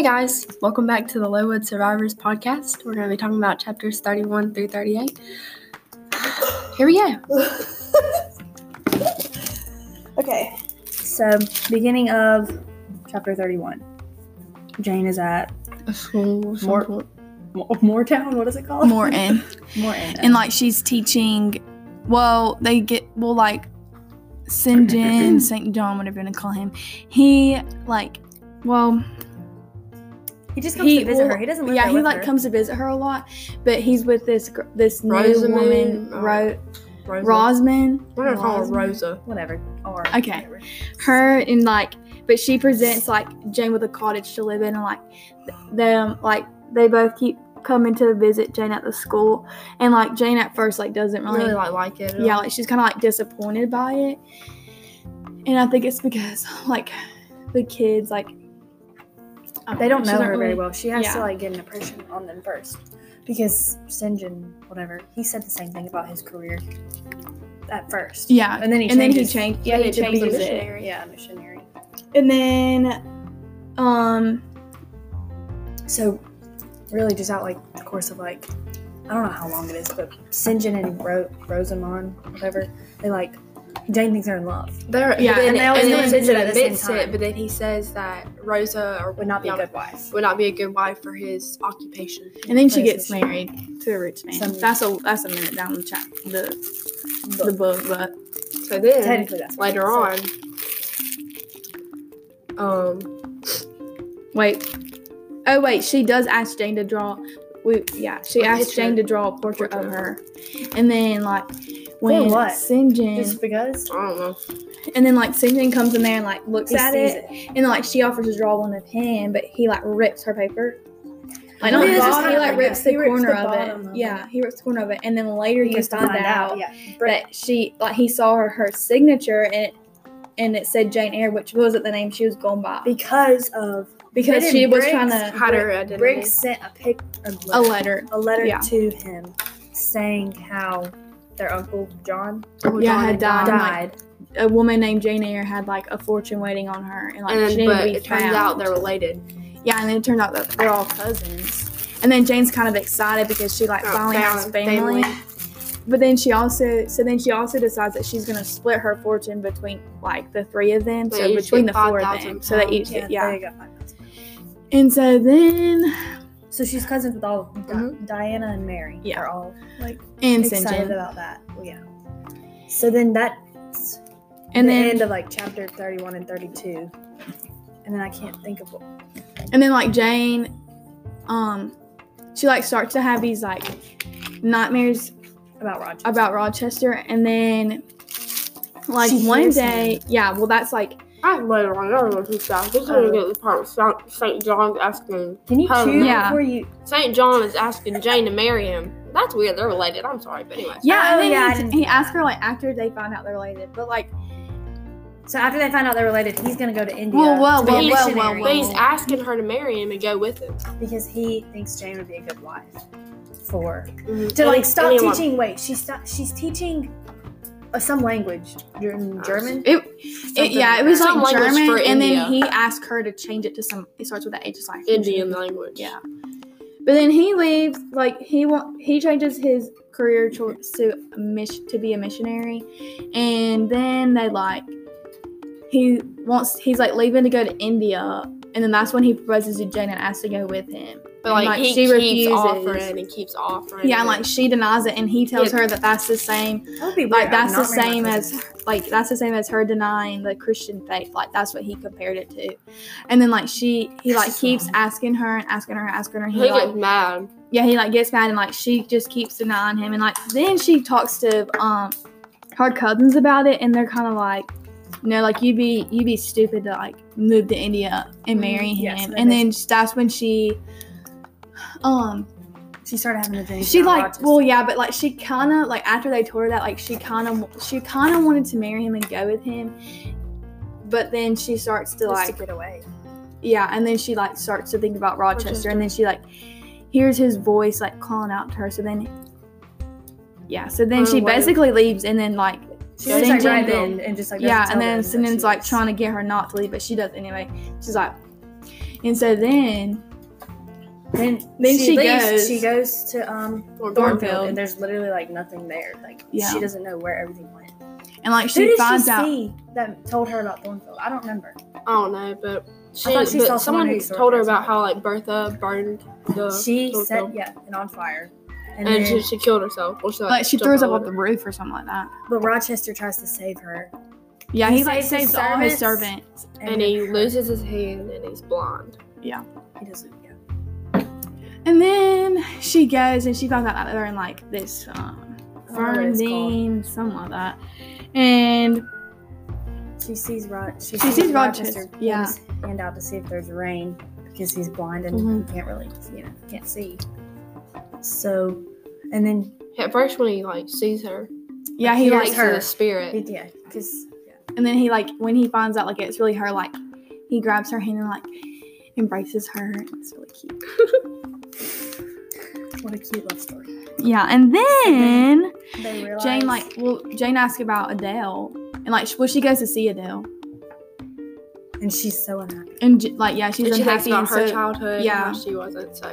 Hey guys, welcome back to the Lowood Survivors podcast. We're going to be talking about chapters 31 through 38. Here we go. Okay, so beginning of chapter 31. Jane is at A school, More- some- Mo- Moortown. What is it called? Morton. Morton. and like she's teaching well they get well like St. John, St. John, whatever you want to call him. He like well he just comes he to visit well, her. He doesn't live yeah there he with like her. comes to visit her a lot, but he's with this gr- this new Rosamond, woman uh, Ro- Rosa. Rosman. We're going to call her Rosman. Rosa. whatever. Or Okay. whatever. her and like but she presents like Jane with a cottage to live in and like them like they both keep coming to visit Jane at the school and like Jane at first like doesn't really, Really like, like it. at yeah all. like she's kind of like disappointed by it and I think it's because like the kids like I They don't know her very well. She has yeah. to like get an impression on them first. Because Sinjin, whatever, he said the same thing about his career at first. yeah And then he and then he changed yeah he becomes a it. Yeah, missionary. and then um So, really, just out like the course of like, I don't know how long it is, but Sinjin and Ro- Rosamond, whatever, they like, Jane thinks they're in love. They're, Yeah, then, and they always and go then and he the admits it, but then he says that Rosa or Would not be a good wife. would not be a good wife for his occupation. and then she gets married to a rich man Some- that's a that's a minute down the chat the the book but So then Technically, that's later on, um, Wait. Oh wait, she does ask Jane to draw. We yeah, she A asked. Jane to draw a portrait, Portrait of of her, and then like when what? Sinjin, Just because? I don't know. and then like Sinjin comes in there and like looks He at sees it, and like she offers to draw one of him, but he like rips her paper. Like not the it's just bottom, he like like rips that. the He rips corner the of bottom it. of yeah, he rips the corner of it, and then later He you gets find, out, Yeah. that she like he saw her her signature and it, and it said Jane Eyre, which wasn't the name she was going by Because of because she was Briggs trying to Hide her identity. Briggs sent a pic, a a letter, letter. a letter yeah. to him saying how their uncle John Oh, Yeah, John had died. died. a woman named Jane Eyre had like a fortune waiting on her, and like and she didn't but be it turns out they're related. yeah, and then it turned out that they're all cousins. And then Jane's kind of excited because she like Oh, finally has family. family. But then she also, so then she also decides that she's gonna split her fortune between like the three of them, They so between the get four of 5,000 them, so they each Yeah, yeah. there you go. And so then, So she's cousins with all Di- Mhm. Diana and Mary. Yeah. They're all like and excited Sinjin. about that. Well, yeah. So then that's and the then end of like chapter thirty-one and thirty-two, and then I can't think of what. and then like Jane, um, she like starts to have these like nightmares About Rochester. about Rochester, and then like She one day, yeah, well that's like I later on, I don't know who's that. This is when we get the part where St. John's asking Can you Oh, choose yeah. before you? St. John is asking Jane to marry him. That's weird. They're related. I'm sorry, but anyway. yeah, Oh, and then yeah, he, didn't he asked her like after they find out they're related, but like So after they find out they're related, he's gonna go to India. Well, well, to be well, well, But he's asking her to marry him and go with him. because he thinks Jane would be a good wife for Mhm. to like stop Anyone. teaching. Wait, she's stop, she's teaching Uh, some language, Ger- German. it, it yeah, it was Some like language German, for and India. then he asked her to change it to some. It starts with the H, it's like Indian language. Yeah. But then he leaves, like he want he changes his career choice to a miss to be a missionary, and then they like he wants he's like leaving to go to India, and then that's when he proposes to Jane and asks to go with him. But like, And, like, he she keeps refuses. offering and keeps offering. Yeah, and like she denies it, and he tells Yeah. her that that's the same That be like that's the same as cousin. like that's the same as her denying the Christian faith. Like that's what he compared it to. And then like she he like keeps asking her and asking her and asking her. And he he like gets mad. yeah, he like gets mad and like she just keeps denying him and like then she talks to um her cousins about it and they're kind of like no like you'd be you'd be stupid to like move to India and marry him Yes, that and is- then that's when she um She started having a dream. she like Rochester. well yeah but like she kind of like after they told her that like she kind of she kind of wanted to marry him and go with him but then she starts to Just like to get away. yeah, and then she like starts to think about Rochester, and then she like hears his voice like calling out to her. So then, yeah, so then Oh, she basically leaves, and then like She just like drive in and just like yeah, and then them that Sinen's she like trying to get her not to leave, but she does anyway. She's like, And so then, then then she, leaves, goes. She goes to um Thornfield, Thornfield. and there's literally like nothing there. Like Yeah. she doesn't know where everything went. and like Who she did finds she out. see that told her about Thornfield? I don't remember. I don't know, but she, thought she but saw someone someone who used to told her about how like Bertha burned the. she the set yeah, and on fire. And, and then, she, she killed herself. Well, she, Like she throws up all off the roof or something like that. but Rochester tries to save her. Yeah, He he, like saves his saves all his servants. servants. and he loses his hand and he's blind. Yeah, he doesn't. Yeah. And then she goes and she finds out that they're in like this um, I don't know what it's called. Ferndean, something like that. And She sees Rod. She, She sees, sees Rochester. Rochester, yeah. put hand out to see if there's rain because he's blind and Mhm. he can't really, you know, can't see. So, and then At first, when he like sees her, yeah, he he likes her her. the spirit. he, yeah, because and then he like when he finds out like it's really her, like he grabs her hand and like embraces her. It's really cute. what a cute love story. Yeah, and then They realize Jane like well Jane asks about Adele and like well she goes to see Adele and she's so unhappy. and like yeah she's and she unhappy about and her so childhood. yeah. and she wasn't. So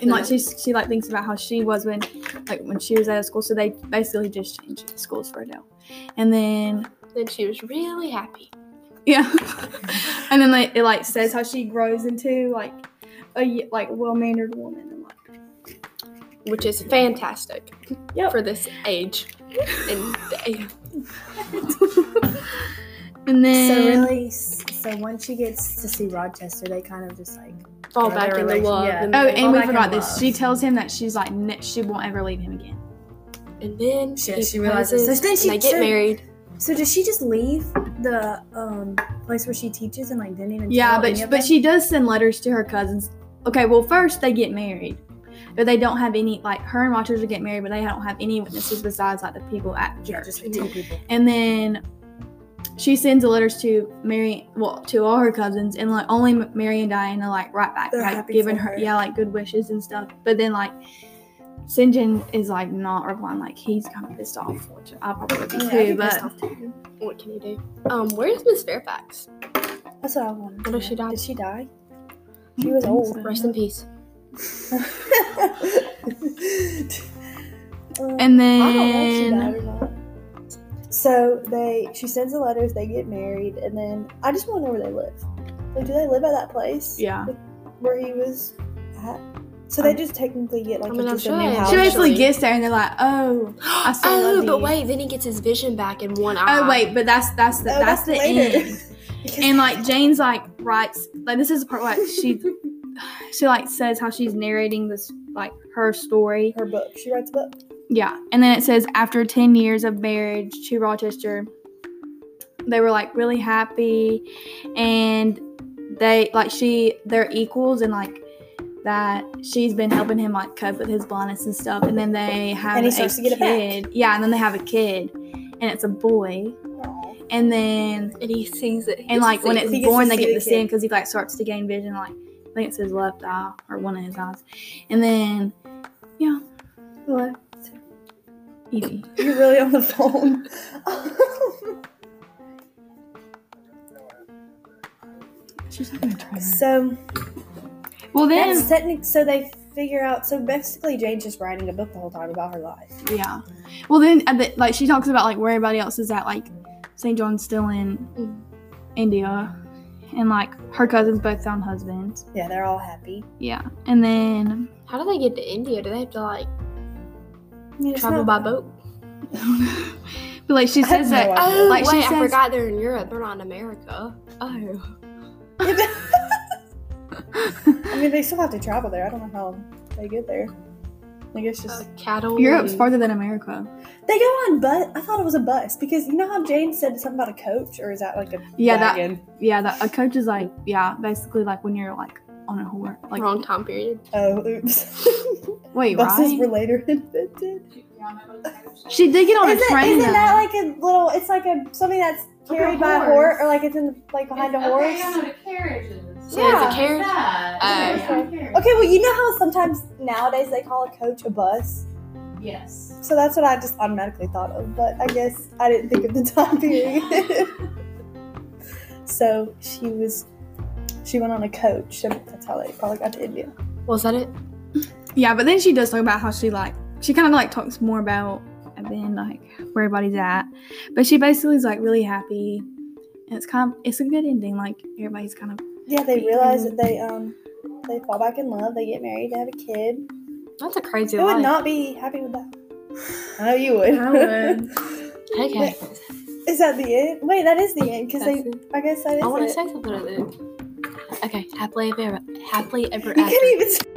and like she she like thinks about how she was when like when she was at school so they basically just changed the schools for Adele and then then she was really happy. yeah and then like it like says how she grows into like a like well mannered woman and like which is fantastic Yep. for this age and day. and then So really, so once she gets to see Rochester, they kind of just like Fall back their into relation- love, yeah. and, oh then, and we forgot this love. she tells him that she's like ne- she won't ever leave him again and then She- he she realizes- so then she- and they get so- married. So does she just leave the um place where she teaches and like didn't even Yeah, tell but any of but them? she does send letters to her cousins. Okay, well first they get married, but they don't have any like her and Rogers Rochester get married, but they don't have any witnesses besides like the people at the yeah, church. just two people. And then she sends the letters to Mary, well to all her cousins, and like only Mary and Diana like right back, They're like giving her her. yeah like good wishes and stuff. But then like. Sinjin is like not replying, like he's kind of pissed off, which I probably would be Yeah, too. But too. What can you do? Um, where's Miss Fairfax? That's what I wanted. to What if she know. died? Did she die? She was old. so. Rest in peace. and I don't know if she then died or not. So they, she sends the letters. They get married, and then I just want to know where they live. Like, do they live at that place? yeah, where he was at. So they just technically get like I mean, just sure a new house. she basically gets there and they're like, oh, I still oh, love but you. wait, then he gets his vision back in one oh, eye. Oh wait, but that's that's the Oh, that's, the later. end. And like Jane's like writes like this is the part like she she like says how she's narrating this like her story. her book, she writes a book. Yeah. And then it says after ten years of marriage to Rochester, they were like really happy and they like she they're equals and like that she's been helping him like cope with his blindness and stuff and then they have And he a starts to get it back. kid. Yeah, and then they have a kid and it's a boy. And then and he sees it. He and like when it's born, they get the to see him because he like starts to gain vision. Like I think it's his left eye or one of his eyes. And then yeah, What? easy. You're really on the phone. She's not gonna try. so Well then, that's technic. So they figure out. So basically, Jane's just writing a book the whole time about her life. yeah. Well then, at the, like she talks about like where everybody else is at. Like St. John's still in Mm. India, and like her cousins both found husbands. Yeah, they're all happy. Yeah, and then How do they get to India? Do they have to like I mean, travel not- by boat? but like she says no that. idea. Oh, Like, she wait, I forgot they're in Europe. They're not in America. Oh. I mean, they still have to travel there. I don't know how they get there. I guess just Uh, cattle. Europe's farther than America. they go on bus. I thought it was a bus because you know how Jane said something about a coach, or is that like a Yeah, that- Yeah, that a coach is like yeah, basically like when you're like on a horse. Like wrong time period. Oh, oops. wait, Buses right? were later invented. She did get on Isn't, a train. isn't though. that like a little? It's like a something that's Like a carried by a horse. horse, or like it's in like behind a horse. Okay, I know the carriages. So Yeah. it's um, a carriage. That. Yeah, yeah. Okay, well, you know how sometimes nowadays they call a coach a bus. Yes. So that's what I just automatically thought of, but I guess I didn't think of the time period. so she was, she went on a coach. So that's how they probably got to India. Was that it? Yeah, but then she does talk about how she like she kind of like talks more about and then like where everybody's at, but she basically is like really happy, and it's kind of it's a good ending. Like everybody's kind of Yeah, they realize that they um they fall back in love. They get married. They have a kid. That's a crazy I would life. not be happy with that? I know you would. I would. Okay. Is that the end? Wait, that is the end because they. It. I guess that is I want to say something. Okay, happily ever, happily ever You after. can't even.